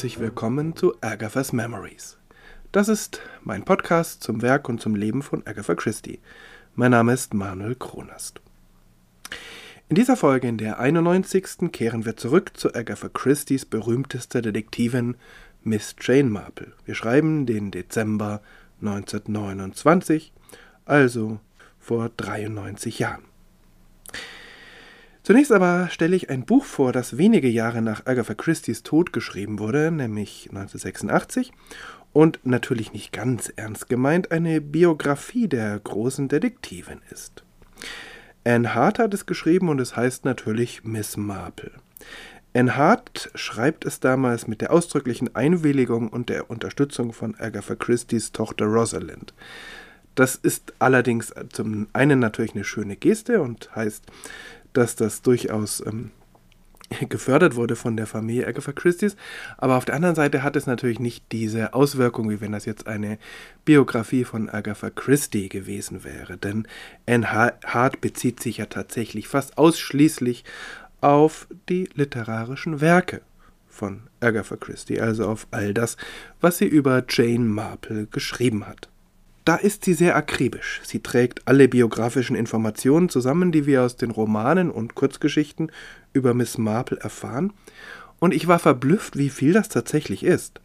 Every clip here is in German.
herzlich willkommen zu Agatha's Memories. Das ist mein Podcast zum Werk und zum Leben von Agatha Christie. Mein Name ist Manuel Kronast. In dieser Folge, in der 91. kehren wir zurück zu Agatha Christie's berühmtester Detektivin Miss Jane Marple. Wir schreiben den Dezember 1929, also vor 93 Jahren. Zunächst aber stelle ich ein Buch vor, das wenige Jahre nach Agatha Christie's Tod geschrieben wurde, nämlich 1986, und natürlich nicht ganz ernst gemeint eine Biografie der großen Detektivin ist. Anne Hart hat es geschrieben und es heißt natürlich Miss Marple. Anne Hart schreibt es damals mit der ausdrücklichen Einwilligung und der Unterstützung von Agatha Christie's Tochter Rosalind. Das ist allerdings zum einen natürlich eine schöne Geste und heißt, dass das durchaus ähm, gefördert wurde von der Familie Agatha Christie's. Aber auf der anderen Seite hat es natürlich nicht diese Auswirkung, wie wenn das jetzt eine Biografie von Agatha Christie gewesen wäre. Denn Anne Hart bezieht sich ja tatsächlich fast ausschließlich auf die literarischen Werke von Agatha Christie, also auf all das, was sie über Jane Marple geschrieben hat. Da ist sie sehr akribisch. Sie trägt alle biografischen Informationen zusammen, die wir aus den Romanen und Kurzgeschichten über Miss Marple erfahren, und ich war verblüfft, wie viel das tatsächlich ist.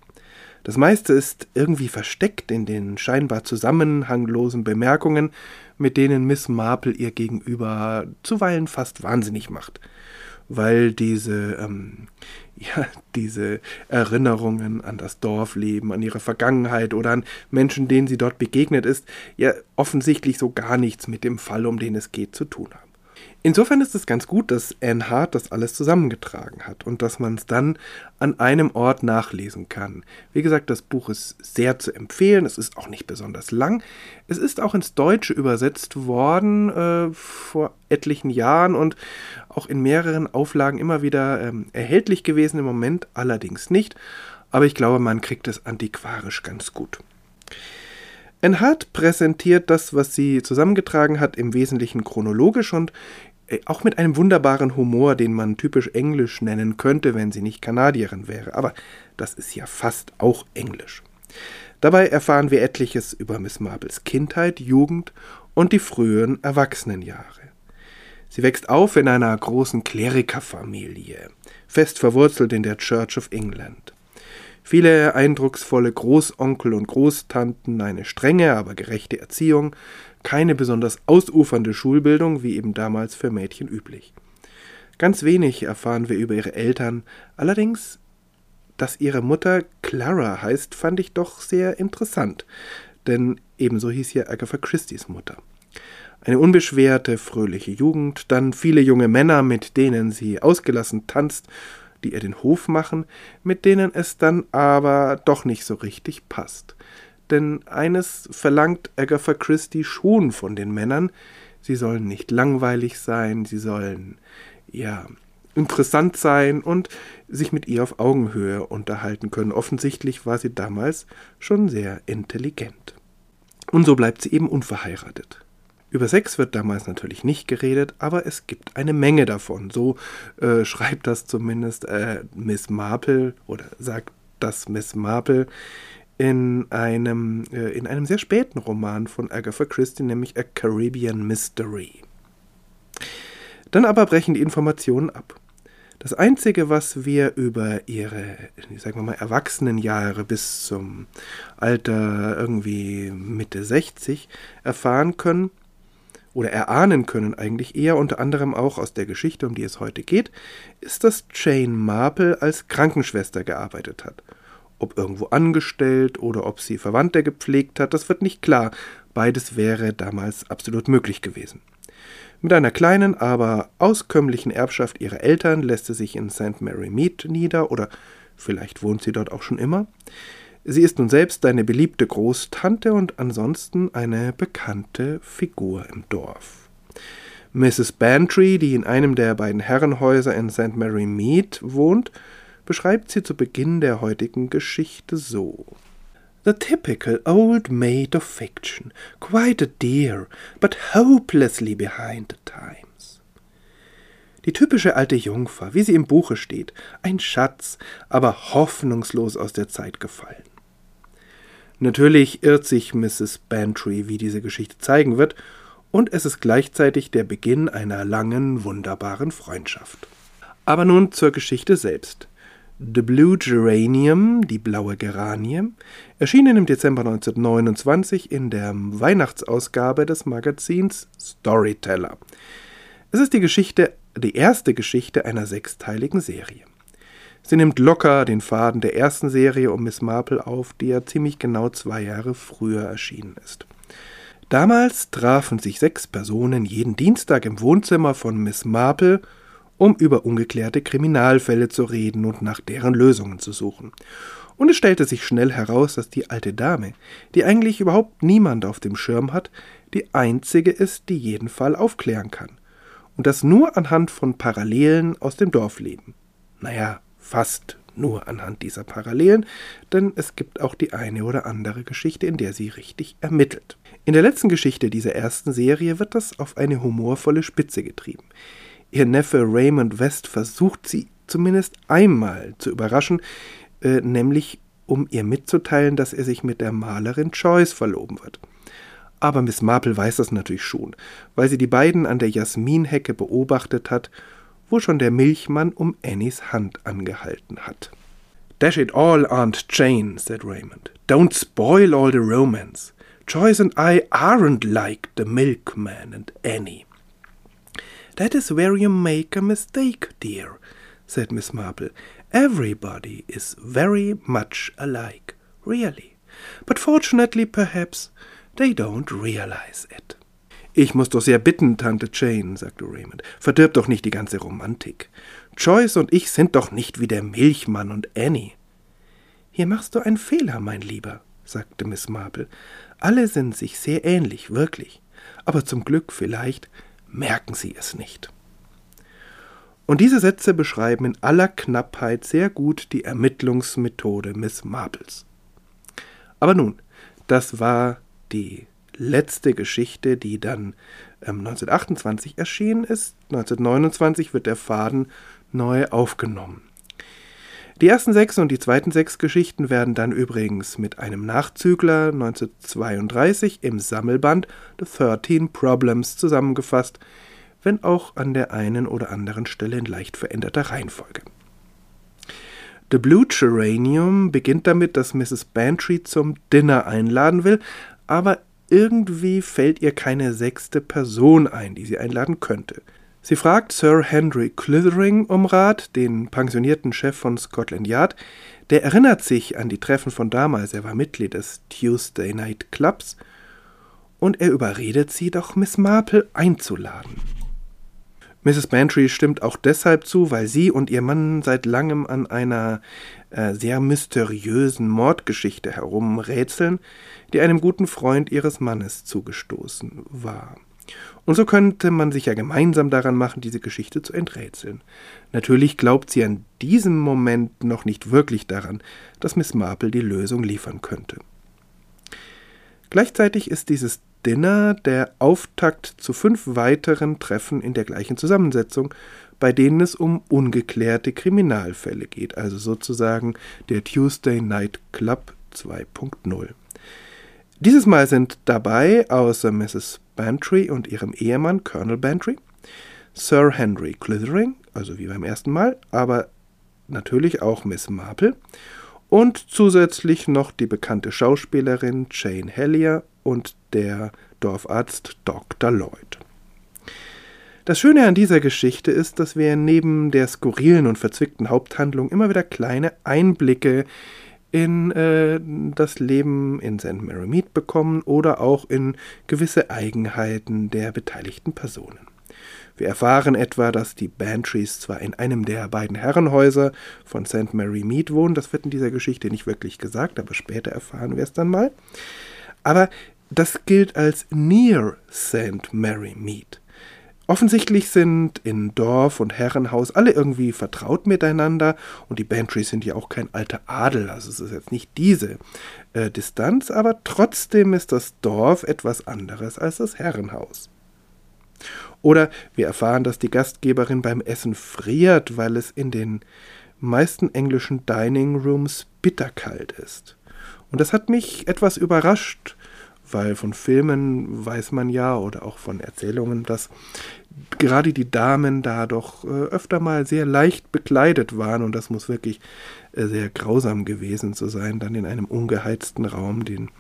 Das meiste ist irgendwie versteckt in den scheinbar zusammenhanglosen Bemerkungen, mit denen Miss Marple ihr gegenüber zuweilen fast wahnsinnig macht weil diese, ähm, ja, diese Erinnerungen an das Dorfleben, an ihre Vergangenheit oder an Menschen, denen sie dort begegnet ist, ja offensichtlich so gar nichts mit dem Fall, um den es geht, zu tun haben. Insofern ist es ganz gut, dass Anne Hart das alles zusammengetragen hat und dass man es dann an einem Ort nachlesen kann. Wie gesagt, das Buch ist sehr zu empfehlen, es ist auch nicht besonders lang. Es ist auch ins Deutsche übersetzt worden äh, vor etlichen Jahren und auch in mehreren Auflagen immer wieder ähm, erhältlich gewesen, im Moment allerdings nicht. Aber ich glaube, man kriegt es antiquarisch ganz gut. Anne Hart präsentiert das, was sie zusammengetragen hat, im Wesentlichen chronologisch und äh, auch mit einem wunderbaren Humor, den man typisch englisch nennen könnte, wenn sie nicht Kanadierin wäre. Aber das ist ja fast auch englisch. Dabei erfahren wir etliches über Miss Marples Kindheit, Jugend und die frühen Erwachsenenjahre. Sie wächst auf in einer großen Klerikerfamilie, fest verwurzelt in der Church of England. Viele eindrucksvolle Großonkel und Großtanten, eine strenge, aber gerechte Erziehung, keine besonders ausufernde Schulbildung, wie eben damals für Mädchen üblich. Ganz wenig erfahren wir über ihre Eltern, allerdings, dass ihre Mutter Clara heißt, fand ich doch sehr interessant, denn ebenso hieß ja Agatha Christie's Mutter. Eine unbeschwerte, fröhliche Jugend, dann viele junge Männer, mit denen sie ausgelassen tanzt, die ihr den Hof machen, mit denen es dann aber doch nicht so richtig passt denn eines verlangt Agatha Christie schon von den Männern, sie sollen nicht langweilig sein, sie sollen ja interessant sein und sich mit ihr auf Augenhöhe unterhalten können. Offensichtlich war sie damals schon sehr intelligent. Und so bleibt sie eben unverheiratet. Über Sex wird damals natürlich nicht geredet, aber es gibt eine Menge davon. So äh, schreibt das zumindest äh, Miss Marple oder sagt das Miss Marple in einem, äh, in einem sehr späten Roman von Agatha Christie, nämlich A Caribbean Mystery. Dann aber brechen die Informationen ab. Das Einzige, was wir über ihre, sagen wir mal, Erwachsenenjahre bis zum Alter irgendwie Mitte 60 erfahren können oder erahnen können, eigentlich eher unter anderem auch aus der Geschichte, um die es heute geht, ist, dass Jane Marple als Krankenschwester gearbeitet hat ob irgendwo angestellt oder ob sie Verwandte gepflegt hat, das wird nicht klar. Beides wäre damals absolut möglich gewesen. Mit einer kleinen, aber auskömmlichen Erbschaft ihrer Eltern lässt sie sich in St. Mary Mead nieder, oder vielleicht wohnt sie dort auch schon immer. Sie ist nun selbst eine beliebte Großtante und ansonsten eine bekannte Figur im Dorf. Mrs. Bantry, die in einem der beiden Herrenhäuser in St. Mary Mead wohnt, beschreibt sie zu Beginn der heutigen Geschichte so. The typical old maid of fiction, quite a dear, but hopelessly behind the times. Die typische alte Jungfer, wie sie im Buche steht, ein Schatz, aber hoffnungslos aus der Zeit gefallen. Natürlich irrt sich Mrs. Bantry, wie diese Geschichte zeigen wird, und es ist gleichzeitig der Beginn einer langen, wunderbaren Freundschaft. Aber nun zur Geschichte selbst. The Blue Geranium, die blaue Geranie, erschienen im Dezember 1929 in der Weihnachtsausgabe des Magazins Storyteller. Es ist die Geschichte, die erste Geschichte einer sechsteiligen Serie. Sie nimmt locker den Faden der ersten Serie um Miss Marple auf, die ja ziemlich genau zwei Jahre früher erschienen ist. Damals trafen sich sechs Personen jeden Dienstag im Wohnzimmer von Miss Marple um über ungeklärte Kriminalfälle zu reden und nach deren Lösungen zu suchen. Und es stellte sich schnell heraus, dass die alte Dame, die eigentlich überhaupt niemand auf dem Schirm hat, die einzige ist, die jeden Fall aufklären kann. Und das nur anhand von Parallelen aus dem Dorfleben. Naja, fast nur anhand dieser Parallelen, denn es gibt auch die eine oder andere Geschichte, in der sie richtig ermittelt. In der letzten Geschichte dieser ersten Serie wird das auf eine humorvolle Spitze getrieben. Ihr Neffe Raymond West versucht sie zumindest einmal zu überraschen, äh, nämlich um ihr mitzuteilen, dass er sich mit der Malerin Joyce verloben wird. Aber Miss Marple weiß das natürlich schon, weil sie die beiden an der Jasminhecke beobachtet hat, wo schon der Milchmann um Annies Hand angehalten hat. Dash it all, Aunt Jane, said Raymond. Don't spoil all the romance. Joyce and I aren't like the milkman and Annie. That is where you make a mistake, dear, said Miss Marple. Everybody is very much alike, really. But fortunately, perhaps, they don't realize it. Ich muss doch sehr bitten, Tante Jane, sagte Raymond. Verdirb doch nicht die ganze Romantik. Joyce und ich sind doch nicht wie der Milchmann und Annie. Hier machst du einen Fehler, mein Lieber, sagte Miss Marple. Alle sind sich sehr ähnlich, wirklich. Aber zum Glück vielleicht merken Sie es nicht. Und diese Sätze beschreiben in aller Knappheit sehr gut die Ermittlungsmethode Miss Marples. Aber nun, das war die letzte Geschichte, die dann ähm, 1928 erschienen ist. 1929 wird der Faden neu aufgenommen. Die ersten sechs und die zweiten sechs Geschichten werden dann übrigens mit einem Nachzügler 1932 im Sammelband The 13 Problems zusammengefasst, wenn auch an der einen oder anderen Stelle in leicht veränderter Reihenfolge. The Blue Geranium beginnt damit, dass Mrs. Bantry zum Dinner einladen will, aber irgendwie fällt ihr keine sechste Person ein, die sie einladen könnte. Sie fragt Sir Henry Clithering um Rat, den pensionierten Chef von Scotland Yard. Der erinnert sich an die Treffen von damals, er war Mitglied des Tuesday Night Clubs, und er überredet sie doch, Miss Marple einzuladen. Mrs. Bantry stimmt auch deshalb zu, weil sie und ihr Mann seit langem an einer äh, sehr mysteriösen Mordgeschichte herumrätseln, die einem guten Freund ihres Mannes zugestoßen war. Und so könnte man sich ja gemeinsam daran machen, diese Geschichte zu enträtseln. Natürlich glaubt sie an diesem Moment noch nicht wirklich daran, dass Miss Marple die Lösung liefern könnte. Gleichzeitig ist dieses Dinner der Auftakt zu fünf weiteren Treffen in der gleichen Zusammensetzung, bei denen es um ungeklärte Kriminalfälle geht, also sozusagen der Tuesday Night Club 2.0. Dieses Mal sind dabei außer Mrs. Bantry und ihrem Ehemann Colonel Bantry, Sir Henry Clithering, also wie beim ersten Mal, aber natürlich auch Miss Marple und zusätzlich noch die bekannte Schauspielerin Jane Hellier und der Dorfarzt Dr. Lloyd. Das Schöne an dieser Geschichte ist, dass wir neben der skurrilen und verzwickten Haupthandlung immer wieder kleine Einblicke in äh, das Leben in St. Mary Mead bekommen oder auch in gewisse Eigenheiten der beteiligten Personen. Wir erfahren etwa, dass die Bantrys zwar in einem der beiden Herrenhäuser von St. Mary Mead wohnen, das wird in dieser Geschichte nicht wirklich gesagt, aber später erfahren wir es dann mal. Aber das gilt als Near St. Mary Mead. Offensichtlich sind in Dorf und Herrenhaus alle irgendwie vertraut miteinander und die Bantrys sind ja auch kein alter Adel, also es ist jetzt nicht diese äh, Distanz, aber trotzdem ist das Dorf etwas anderes als das Herrenhaus. Oder wir erfahren, dass die Gastgeberin beim Essen friert, weil es in den meisten englischen Dining Rooms bitterkalt ist. Und das hat mich etwas überrascht, weil von Filmen weiß man ja oder auch von Erzählungen, dass gerade die Damen da doch äh, öfter mal sehr leicht bekleidet waren und das muss wirklich äh, sehr grausam gewesen zu sein, dann in einem ungeheizten Raum den,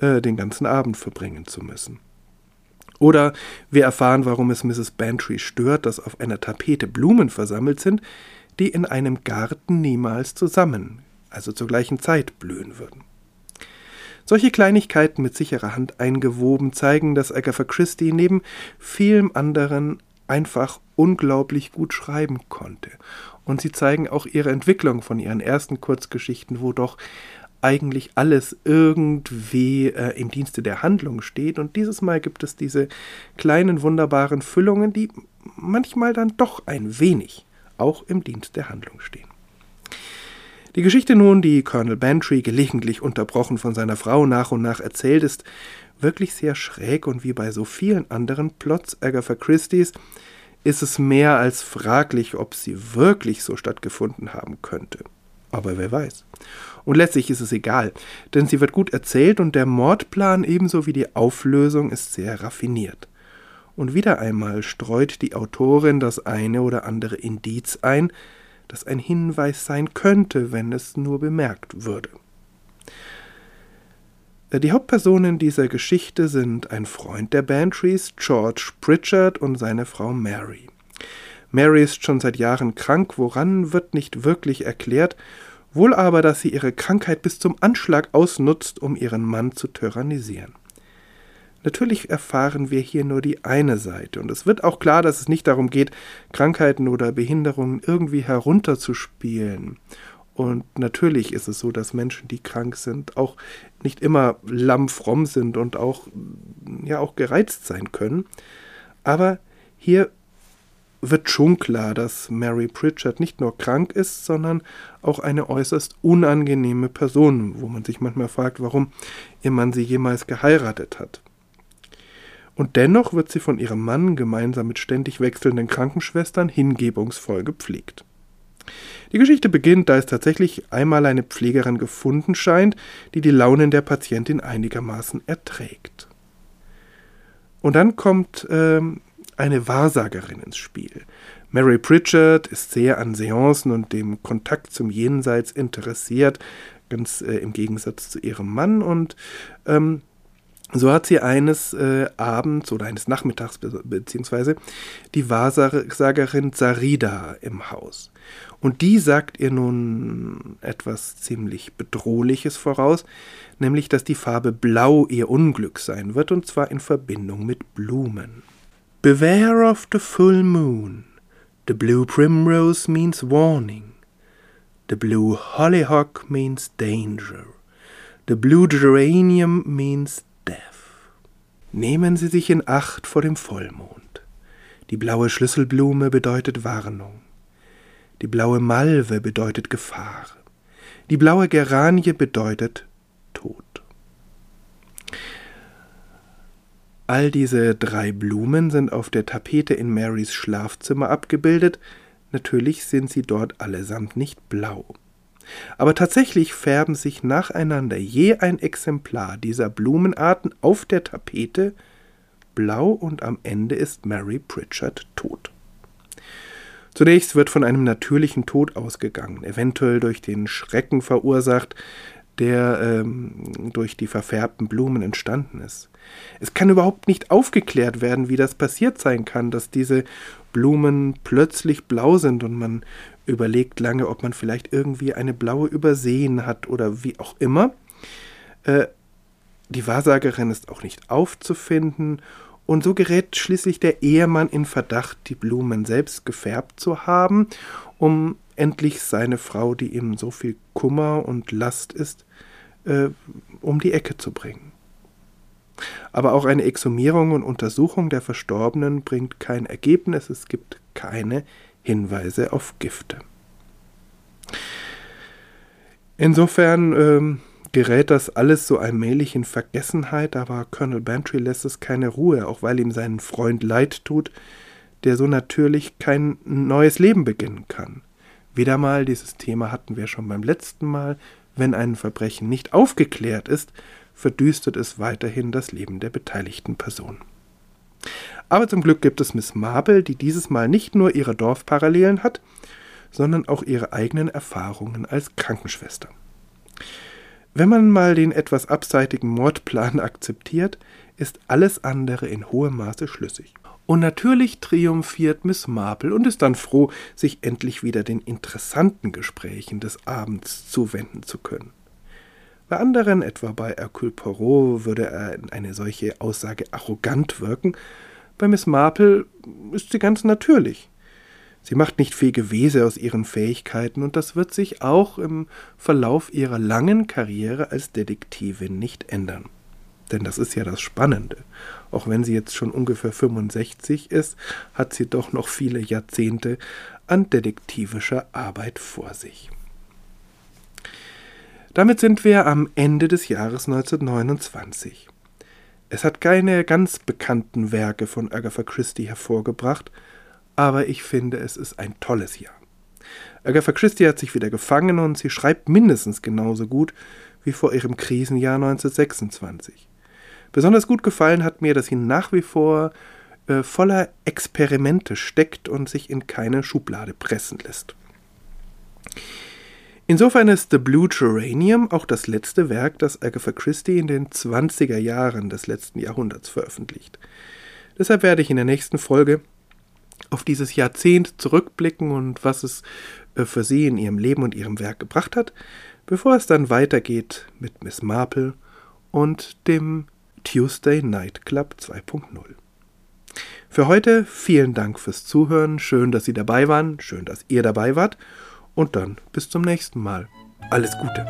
äh, den ganzen Abend verbringen zu müssen. Oder wir erfahren, warum es Mrs. Bantry stört, dass auf einer Tapete Blumen versammelt sind, die in einem Garten niemals zusammen, also zur gleichen Zeit, blühen würden. Solche Kleinigkeiten mit sicherer Hand eingewoben zeigen, dass Agatha Christie neben vielem anderen einfach unglaublich gut schreiben konnte. Und sie zeigen auch ihre Entwicklung von ihren ersten Kurzgeschichten, wo doch eigentlich alles irgendwie äh, im Dienste der Handlung steht. Und dieses Mal gibt es diese kleinen wunderbaren Füllungen, die manchmal dann doch ein wenig auch im Dienst der Handlung stehen. Die Geschichte nun, die Colonel Bantry gelegentlich unterbrochen von seiner Frau nach und nach erzählt, ist wirklich sehr schräg und wie bei so vielen anderen Plots Agatha Christie's ist es mehr als fraglich, ob sie wirklich so stattgefunden haben könnte. Aber wer weiß. Und letztlich ist es egal, denn sie wird gut erzählt und der Mordplan ebenso wie die Auflösung ist sehr raffiniert. Und wieder einmal streut die Autorin das eine oder andere Indiz ein, das ein Hinweis sein könnte, wenn es nur bemerkt würde. Äh, die Hauptpersonen dieser Geschichte sind ein Freund der Bantries, George Pritchard, und seine Frau Mary. Mary ist schon seit Jahren krank, woran wird nicht wirklich erklärt, wohl aber, dass sie ihre Krankheit bis zum Anschlag ausnutzt, um ihren Mann zu tyrannisieren. Natürlich erfahren wir hier nur die eine Seite und es wird auch klar, dass es nicht darum geht, Krankheiten oder Behinderungen irgendwie herunterzuspielen. Und natürlich ist es so, dass Menschen, die krank sind, auch nicht immer lammfromm sind und auch, ja, auch gereizt sein können. Aber hier wird schon klar, dass Mary Pritchard nicht nur krank ist, sondern auch eine äußerst unangenehme Person, wo man sich manchmal fragt, warum ihr Mann sie jemals geheiratet hat und dennoch wird sie von ihrem Mann gemeinsam mit ständig wechselnden Krankenschwestern hingebungsvoll gepflegt. Die Geschichte beginnt, da es tatsächlich einmal eine Pflegerin gefunden scheint, die die Launen der Patientin einigermaßen erträgt. Und dann kommt ähm, eine Wahrsagerin ins Spiel. Mary Pritchard ist sehr an Seancen und dem Kontakt zum Jenseits interessiert, ganz äh, im Gegensatz zu ihrem Mann. Und ähm, so hat sie eines äh, Abends oder eines Nachmittags be beziehungsweise die Wahrsagerin Sarida im Haus. Und die sagt ihr nun etwas ziemlich Bedrohliches voraus, nämlich dass die Farbe Blau ihr Unglück sein wird, und zwar in Verbindung mit Blumen. Beware of the full moon. The blue primrose means warning. The blue hollyhock means danger. The blue geranium means Nehmen Sie sich in Acht vor dem Vollmond. Die blaue Schlüsselblume bedeutet Warnung. Die blaue Malve bedeutet Gefahr. Die blaue Geranie bedeutet Tod. All diese drei Blumen sind auf der Tapete in Marys Schlafzimmer abgebildet. Natürlich sind sie dort allesamt nicht blau. Aber tatsächlich färben sich nacheinander je ein Exemplar dieser Blumenarten auf der Tapete blau und am Ende ist Mary Pritchard tot. Zunächst wird von einem natürlichen Tod ausgegangen, eventuell durch den Schrecken verursacht, der ähm, durch die verfärbten Blumen entstanden ist. Es kann überhaupt nicht aufgeklärt werden, wie das passiert sein kann, dass diese Blumen plötzlich blau sind und man überlegt lange, ob man vielleicht irgendwie eine blaue übersehen hat oder wie auch immer. Äh, die Wahrsagerin ist auch nicht aufzufinden und so gerät schließlich der Ehemann in Verdacht, die Blumen selbst gefärbt zu haben, um endlich seine Frau, die ihm so viel Kummer und Last ist, äh, um die Ecke zu bringen. Aber auch eine Exhumierung und Untersuchung der Verstorbenen bringt kein Ergebnis, es gibt keine Hinweise auf Gifte. Insofern ähm, gerät das alles so allmählich in Vergessenheit, aber Colonel Bantry lässt es keine Ruhe, auch weil ihm sein Freund leid tut, der so natürlich kein neues Leben beginnen kann. Wieder mal, dieses Thema hatten wir schon beim letzten Mal, wenn ein Verbrechen nicht aufgeklärt ist, verdüstert es weiterhin das Leben der beteiligten Person. Aber zum Glück gibt es Miss Marple, die dieses Mal nicht nur ihre Dorfparallelen hat, sondern auch ihre eigenen Erfahrungen als Krankenschwester. Wenn man mal den etwas abseitigen Mordplan akzeptiert, ist alles andere in hohem Maße schlüssig. Und natürlich triumphiert Miss Marple und ist dann froh, sich endlich wieder den interessanten Gesprächen des Abends zuwenden zu können. Bei anderen, etwa bei Hercule Poirot, würde er in eine solche Aussage arrogant wirken. Bei Miss Marple ist sie ganz natürlich. Sie macht nicht viel Gewese aus ihren Fähigkeiten und das wird sich auch im Verlauf ihrer langen Karriere als Detektivin nicht ändern. Denn das ist ja das Spannende. Auch wenn sie jetzt schon ungefähr 65 ist, hat sie doch noch viele Jahrzehnte an detektivischer Arbeit vor sich. Damit sind wir am Ende des Jahres 1929. Es hat keine ganz bekannten Werke von Agatha Christie hervorgebracht, aber ich finde, es ist ein tolles Jahr. Agatha Christie hat sich wieder gefangen und sie schreibt mindestens genauso gut wie vor ihrem Krisenjahr 1926. Besonders gut gefallen hat mir, dass sie nach wie vor äh, voller Experimente steckt und sich in keine Schublade pressen lässt. Insofern ist The Blue Geranium auch das letzte Werk, das Agatha Christie in den 20er Jahren des letzten Jahrhunderts veröffentlicht. Deshalb werde ich in der nächsten Folge auf dieses Jahrzehnt zurückblicken und was es äh, für sie in ihrem Leben und ihrem Werk gebracht hat, bevor es dann weitergeht mit Miss Marple und dem Tuesday Night Club 2.0. Für heute vielen Dank fürs Zuhören, schön, dass Sie dabei waren, schön, dass ihr dabei wart und dann bis zum nächsten Mal. Alles Gute.